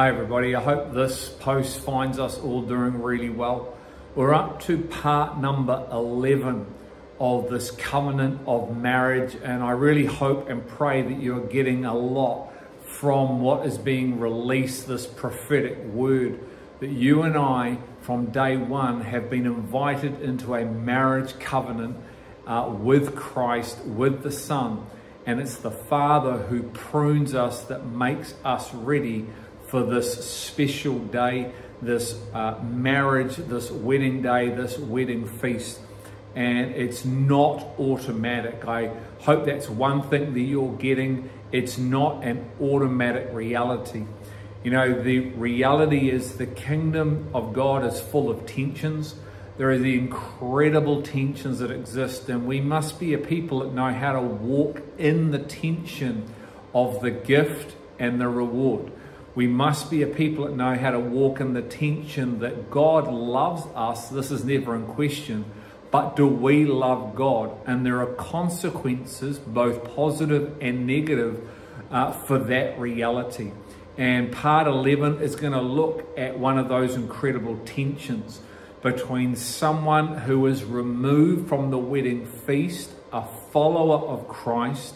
Hi, everybody. I hope this post finds us all doing really well. We're up to part number 11 of this covenant of marriage, and I really hope and pray that you're getting a lot from what is being released, this prophetic word that you and I, from day one, have been invited into a marriage covenant uh, with Christ, with the Son. And it's the Father who prunes us that makes us ready for this special day, this uh, marriage, this wedding day, this wedding feast. And it's not automatic. I hope that's one thing that you're getting. It's not an automatic reality. You know, the reality is the kingdom of God is full of tensions. There are the incredible tensions that exist, and we must be a people that know how to walk in the tension of the gift and the reward. We must be a people that know how to walk in the tension that God loves us. This is never in question. But do we love God? And there are consequences, both positive and negative, uh, for that reality. And part 11 is going to look at one of those incredible tensions between someone who is removed from the wedding feast, a follower of Christ,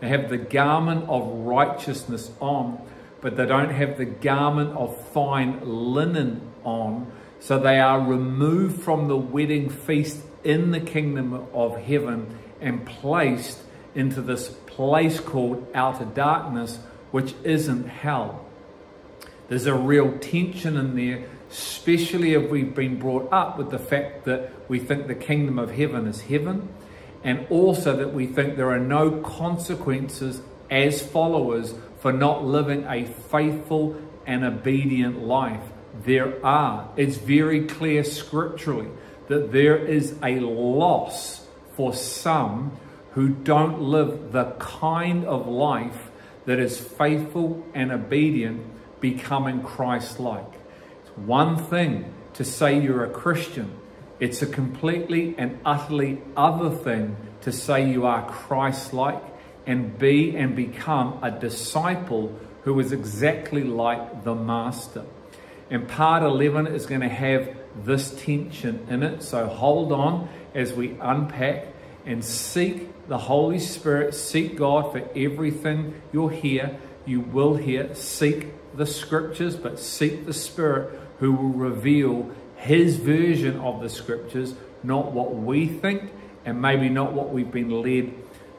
they have the garment of righteousness on, but they don't have the garment of fine linen on. So they are removed from the wedding feast in the kingdom of heaven and placed into this place called outer darkness, which isn't hell. There's a real tension in there, especially if we've been brought up with the fact that we think the kingdom of heaven is heaven, and also that we think there are no consequences as followers for not living a faithful and obedient life. There are. It's very clear scripturally that there is a loss for some who don't live the kind of life that is faithful and obedient, becoming Christ like. It's one thing to say you're a Christian, it's a completely and utterly other thing to say you are Christ like and be and become a disciple who is exactly like the Master. And part 11 is going to have this tension in it. So hold on as we unpack and seek the Holy Spirit, seek God for everything you'll hear, you will hear. Seek the scriptures, but seek the Spirit who will reveal His version of the scriptures, not what we think and maybe not what we've been led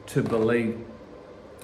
to believe.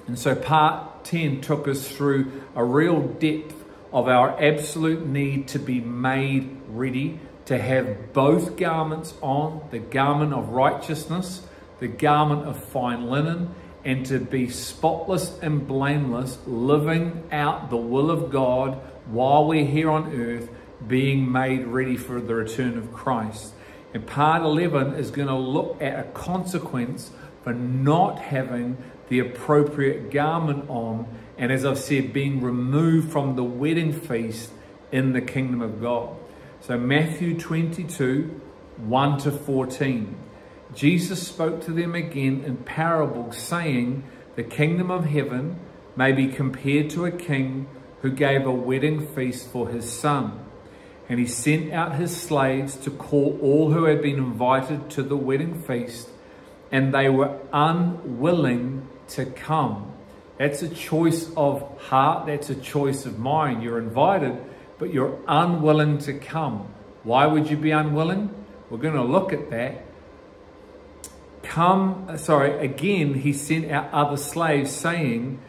And so part 10 took us through a real depth of our absolute need to be made ready, to have both garments on the garment of righteousness, the garment of fine linen, and to be spotless and blameless, living out the will of God while we're here on earth, being made ready for the return of Christ. And part 11 is going to look at a consequence for not having the appropriate garment on, and as I've said, being removed from the wedding feast in the kingdom of God. So, Matthew 22 1 to 14. Jesus spoke to them again in parables, saying, The kingdom of heaven may be compared to a king who gave a wedding feast for his son. And he sent out his slaves to call all who had been invited to the wedding feast, and they were unwilling to come. That's a choice of heart, that's a choice of mind. You're invited, but you're unwilling to come. Why would you be unwilling? We're going to look at that. Come, uh, sorry, again, he sent out other slaves saying,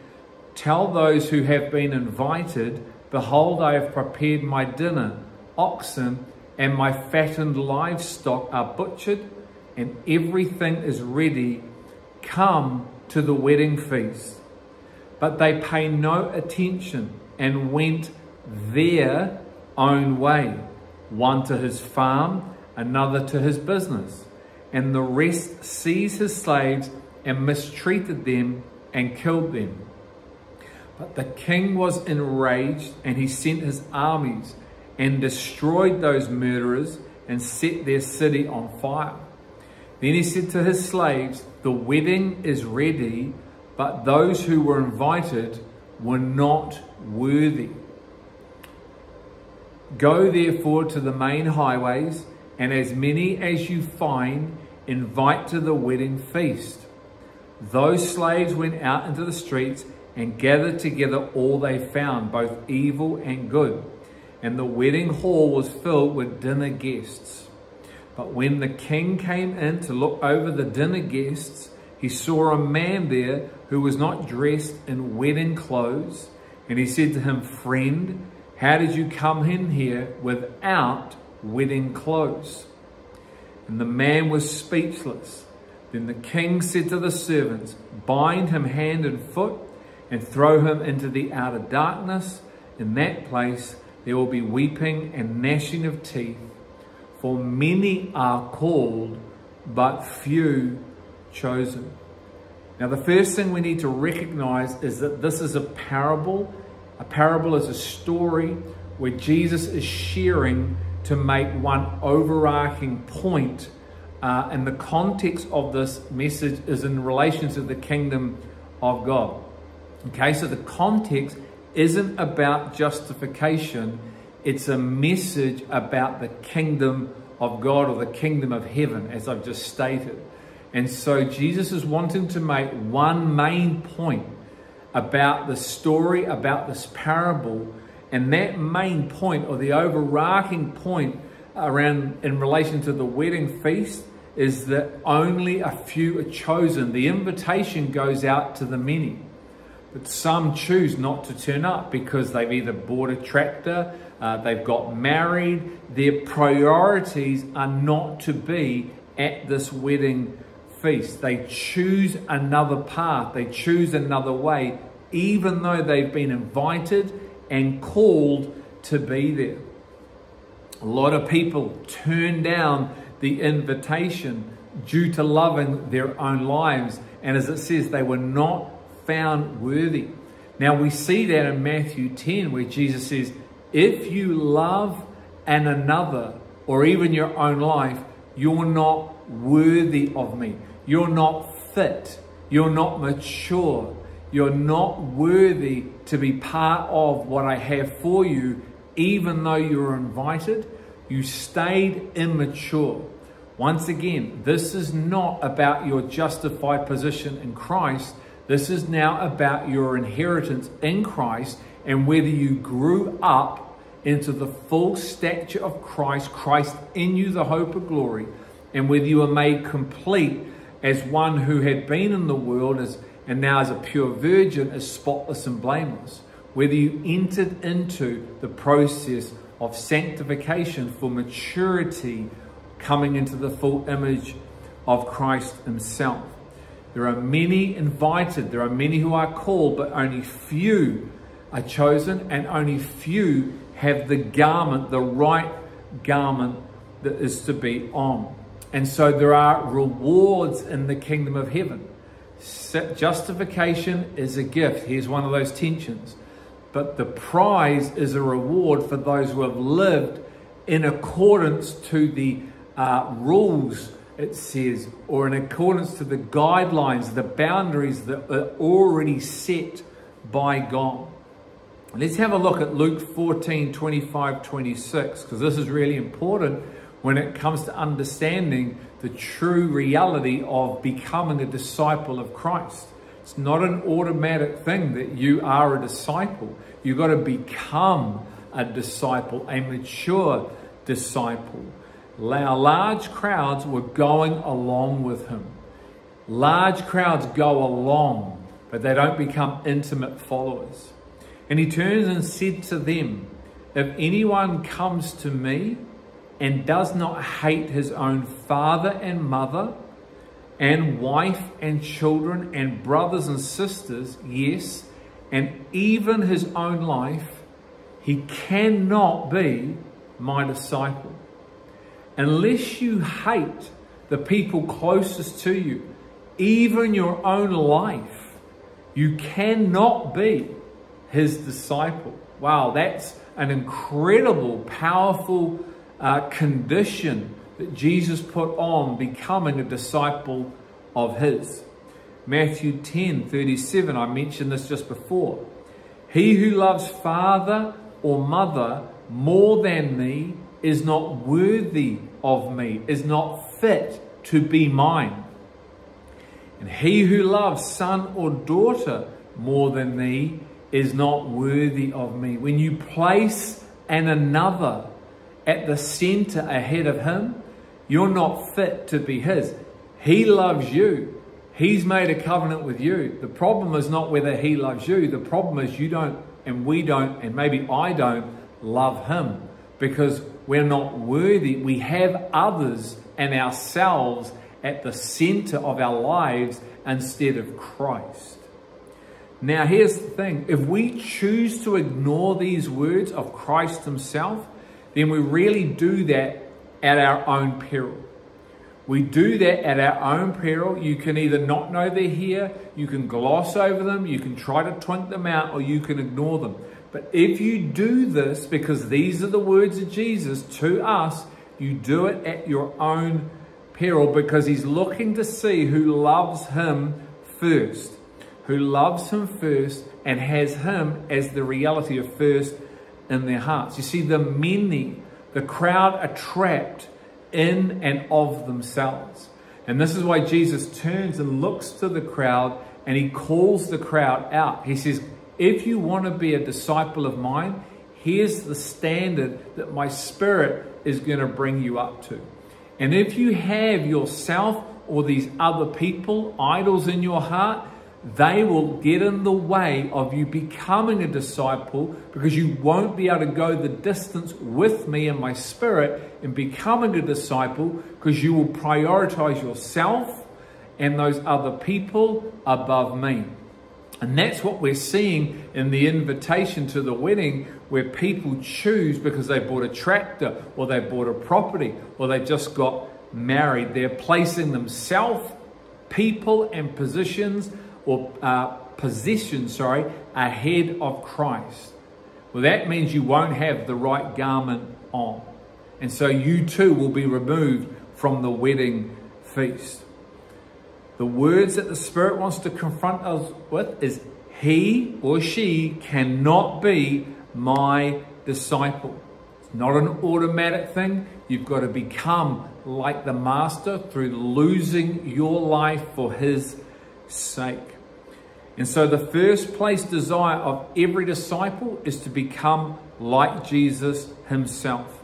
Tell those who have been invited, Behold, I have prepared my dinner. Oxen and my fattened livestock are butchered, and everything is ready. Come to the wedding feast. But they pay no attention and went their own way, one to his farm, another to his business. And the rest seized his slaves and mistreated them and killed them. But the king was enraged and he sent his armies and destroyed those murderers and set their city on fire. Then he said to his slaves, The wedding is ready, but those who were invited were not worthy. Go therefore to the main highways, and as many as you find, invite to the wedding feast. Those slaves went out into the streets and gathered together all they found, both evil and good. And the wedding hall was filled with dinner guests. But when the king came in to look over the dinner guests, he saw a man there who was not dressed in wedding clothes. And he said to him, Friend, how did you come in here without wedding clothes? And the man was speechless. Then the king said to the servants, Bind him hand and foot and throw him into the outer darkness. In that place there will be weeping and gnashing of teeth, for many are called, but few chosen. Now, the first thing we need to recognize is that this is a parable. A parable is a story where Jesus is sharing to make one overarching point. Uh, and the context of this message is in relation to the kingdom of God. Okay, so the context isn't about justification, it's a message about the kingdom of God or the kingdom of heaven, as I've just stated. And so Jesus is wanting to make one main point about the story, about this parable, and that main point or the overarching point around in relation to the wedding feast is that only a few are chosen. The invitation goes out to the many. But some choose not to turn up because they've either bought a tractor, uh, they've got married. Their priorities are not to be at this wedding feast. They choose another path, they choose another way, even though they've been invited and called to be there. A lot of people turn down the invitation due to loving their own lives. And as it says, they were not found worthy. Now we see that in Matthew 10 where Jesus says, if you love an another or even your own life, you're not worthy of me. You're not fit. You're not mature. You're not worthy to be part of what I have for you, even though you were invited. You stayed immature. Once again, this is not about your justified position in Christ. This is now about your inheritance in Christ and whether you grew up into the full stature of Christ, Christ in you, the hope of glory, and whether you are made complete as one who had been in the world as, and now as a pure virgin is spotless and blameless. Whether you entered into the process of sanctification for maturity, coming into the full image of Christ Himself. There are many invited, there are many who are called, but only few are chosen, and only few have the garment, the right garment that is to be on. And so there are rewards in the kingdom of heaven. Justification is a gift. Here's one of those tensions. But the prize is a reward for those who have lived in accordance to the uh, rules, it says, or in accordance to the guidelines, the boundaries that are already set by God. Let's have a look at Luke 14 25 26, because this is really important when it comes to understanding the true reality of becoming a disciple of Christ. It's not an automatic thing that you are a disciple. You've got to become a disciple, a mature disciple. Large crowds were going along with him. Large crowds go along, but they don't become intimate followers. And he turns and said to them, If anyone comes to me and does not hate his own father and mother, and wife and children and brothers and sisters, yes, and even his own life, he cannot be my disciple. Unless you hate the people closest to you, even your own life, you cannot be his disciple. Wow, that's an incredible, powerful uh, condition that Jesus put on becoming a disciple of his. Matthew 10 37, I mentioned this just before. He who loves father or mother more than me is not worthy of me, is not fit to be mine. And he who loves son or daughter more than me is not worthy of me. When you place an another at the center ahead of him, you're not fit to be his. He loves you. He's made a covenant with you. The problem is not whether he loves you. The problem is you don't, and we don't, and maybe I don't love him because we're not worthy. We have others and ourselves at the center of our lives instead of Christ. Now, here's the thing if we choose to ignore these words of Christ Himself, then we really do that at our own peril. We do that at our own peril. You can either not know they're here, you can gloss over them, you can try to twink them out, or you can ignore them. But if you do this, because these are the words of Jesus to us, you do it at your own peril because he's looking to see who loves him first, who loves him first and has him as the reality of first in their hearts. You see, the many, the crowd are trapped in and of themselves. And this is why Jesus turns and looks to the crowd and he calls the crowd out. He says, if you want to be a disciple of mine, here's the standard that my spirit is going to bring you up to. And if you have yourself or these other people, idols in your heart, they will get in the way of you becoming a disciple because you won't be able to go the distance with me and my spirit in becoming a disciple because you will prioritize yourself and those other people above me. And that's what we're seeing in the invitation to the wedding, where people choose because they bought a tractor or they bought a property or they just got married. They're placing themselves, people, and positions or uh, positions, sorry, ahead of Christ. Well, that means you won't have the right garment on. And so you too will be removed from the wedding feast. The words that the Spirit wants to confront us with is he or she cannot be my disciple. It's not an automatic thing. You've got to become like the Master through losing your life for his sake. And so, the first place desire of every disciple is to become like Jesus himself.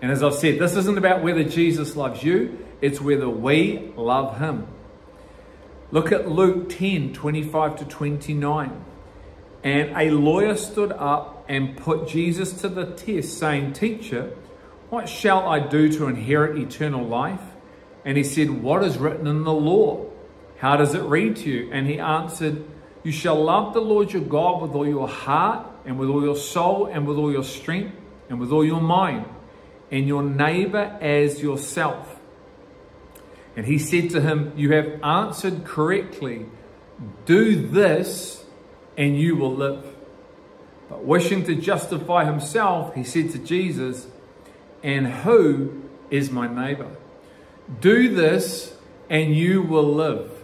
And as I've said, this isn't about whether Jesus loves you, it's whether we love him. Look at Luke 10 25 to 29. And a lawyer stood up and put Jesus to the test, saying, Teacher, what shall I do to inherit eternal life? And he said, What is written in the law? How does it read to you? And he answered, You shall love the Lord your God with all your heart, and with all your soul, and with all your strength, and with all your mind, and your neighbor as yourself. And he said to him, You have answered correctly. Do this, and you will live. But wishing to justify himself, he said to Jesus, And who is my neighbor? Do this, and you will live.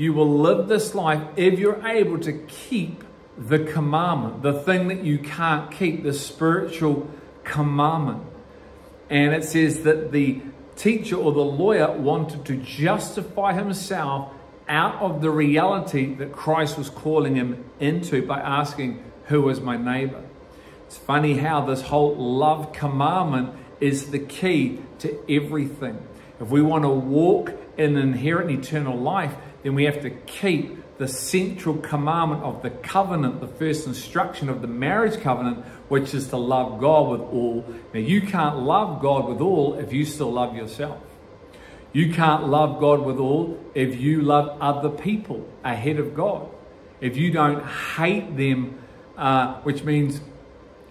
You will live this life if you're able to keep the commandment, the thing that you can't keep, the spiritual commandment. And it says that the teacher or the lawyer wanted to justify himself out of the reality that Christ was calling him into by asking, Who is my neighbor? It's funny how this whole love commandment is the key to everything. If we want to walk in inherent eternal life, then we have to keep the central commandment of the covenant, the first instruction of the marriage covenant, which is to love God with all. Now, you can't love God with all if you still love yourself. You can't love God with all if you love other people ahead of God. If you don't hate them, uh, which means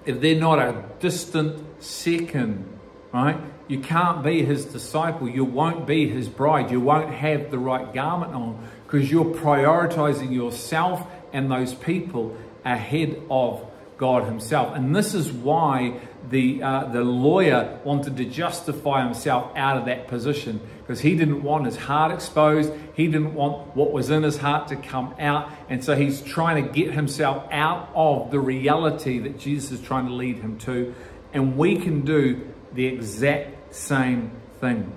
if they're not a distant second, right? You can't be his disciple. You won't be his bride. You won't have the right garment on because you're prioritizing yourself and those people ahead of God Himself. And this is why the, uh, the lawyer wanted to justify himself out of that position because he didn't want his heart exposed. He didn't want what was in his heart to come out. And so he's trying to get himself out of the reality that Jesus is trying to lead him to and we can do the exact same thing.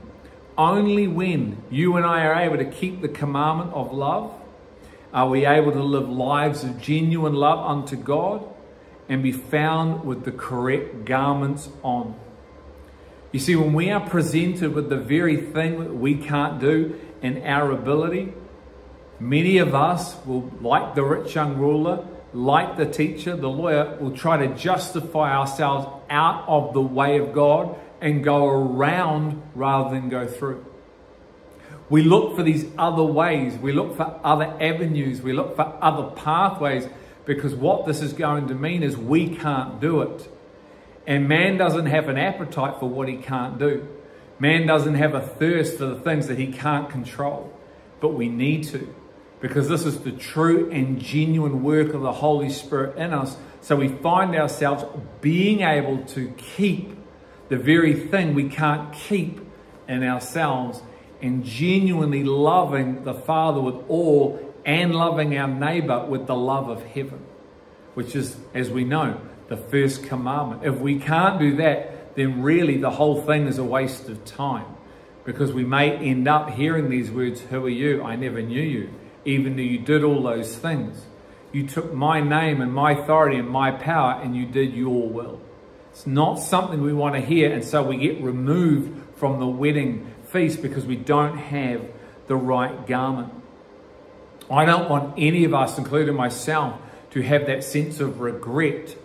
Only when you and I are able to keep the commandment of love are we able to live lives of genuine love unto God and be found with the correct garments on. You see, when we are presented with the very thing that we can't do in our ability, many of us will, like the rich young ruler, like the teacher, the lawyer, will try to justify ourselves out of the way of God and go around rather than go through. We look for these other ways, we look for other avenues, we look for other pathways because what this is going to mean is we can't do it. And man doesn't have an appetite for what he can't do. Man doesn't have a thirst for the things that he can't control. But we need to because this is the true and genuine work of the Holy Spirit in us. So we find ourselves being able to keep the very thing we can't keep in ourselves and genuinely loving the Father with all and loving our neighbor with the love of heaven, which is, as we know, the first commandment. If we can't do that, then really the whole thing is a waste of time because we may end up hearing these words, Who are you? I never knew you even though you did all those things. You took my name and my authority and my power and you did your will. It's not something we want to hear, and so we get removed from the wedding feast because we don't have the right garment. I don't want any of us, including myself, to have that sense of regret.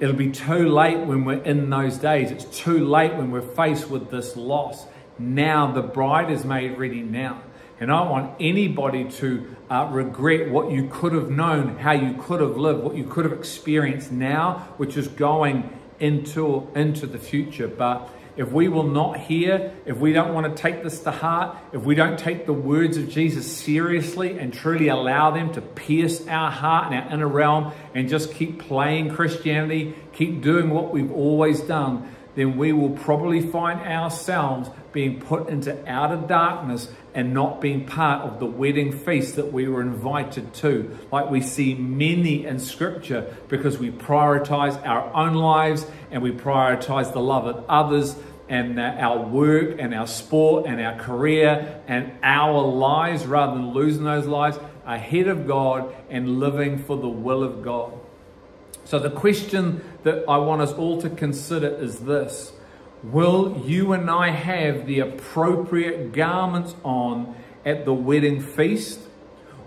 It'll be too late when we're in those days. It's too late when we're faced with this loss. Now the bride is made ready now. And I don't want anybody to uh, regret what you could have known, how you could have lived, what you could have experienced now, which is going into, into the future. But if we will not hear, if we don't want to take this to heart, if we don't take the words of Jesus seriously and truly allow them to pierce our heart and our inner realm and just keep playing Christianity, keep doing what we've always done, then we will probably find ourselves being put into outer darkness and not being part of the wedding feast that we were invited to, like we see many in Scripture, because we prioritize our own lives and we prioritize the love of others and our work and our sport and our career and our lives rather than losing those lives ahead of God and living for the will of God. So, the question that I want us all to consider is this Will you and I have the appropriate garments on at the wedding feast?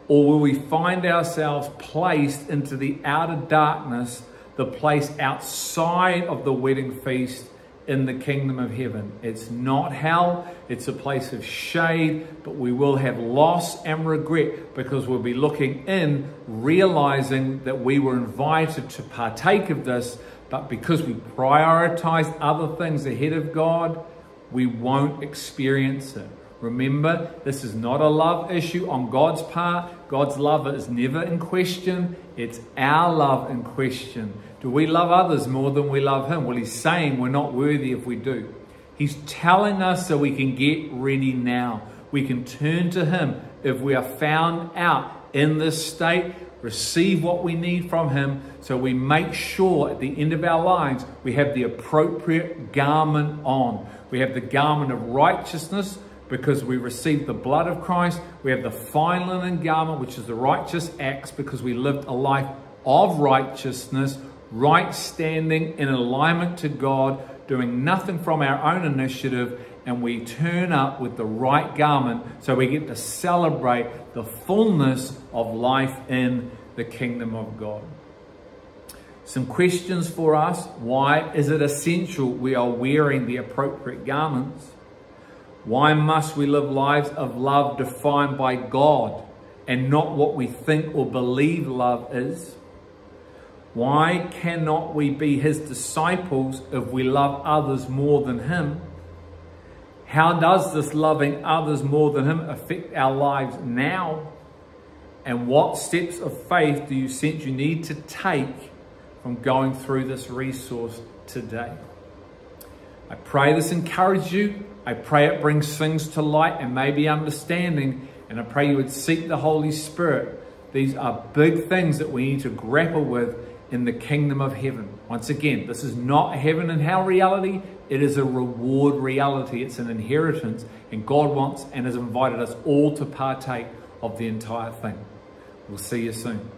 Or will we find ourselves placed into the outer darkness, the place outside of the wedding feast in the kingdom of heaven? It's not hell, it's a place of shade, but we will have loss and regret because we'll be looking in, realizing that we were invited to partake of this but because we prioritize other things ahead of God, we won't experience it. Remember, this is not a love issue on God's part. God's love is never in question. It's our love in question. Do we love others more than we love Him? Well, He's saying we're not worthy if we do. He's telling us so we can get ready now. We can turn to Him if we are found out in this state receive what we need from Him so we make sure at the end of our lives we have the appropriate garment on. We have the garment of righteousness because we receive the blood of Christ. We have the fine linen garment, which is the righteous acts because we lived a life of righteousness, right standing in alignment to God, doing nothing from our own initiative, and we turn up with the right garment so we get to celebrate the fullness of life in the kingdom of God. Some questions for us. Why is it essential we are wearing the appropriate garments? Why must we live lives of love defined by God and not what we think or believe love is? Why cannot we be his disciples if we love others more than him? How does this loving others more than Him affect our lives now? And what steps of faith do you sense you need to take from going through this resource today? I pray this encourages you. I pray it brings things to light and maybe understanding. And I pray you would seek the Holy Spirit. These are big things that we need to grapple with in the kingdom of heaven. Once again, this is not heaven and hell reality. It is a reward reality. It's an inheritance. And God wants and has invited us all to partake of the entire thing. We'll see you soon.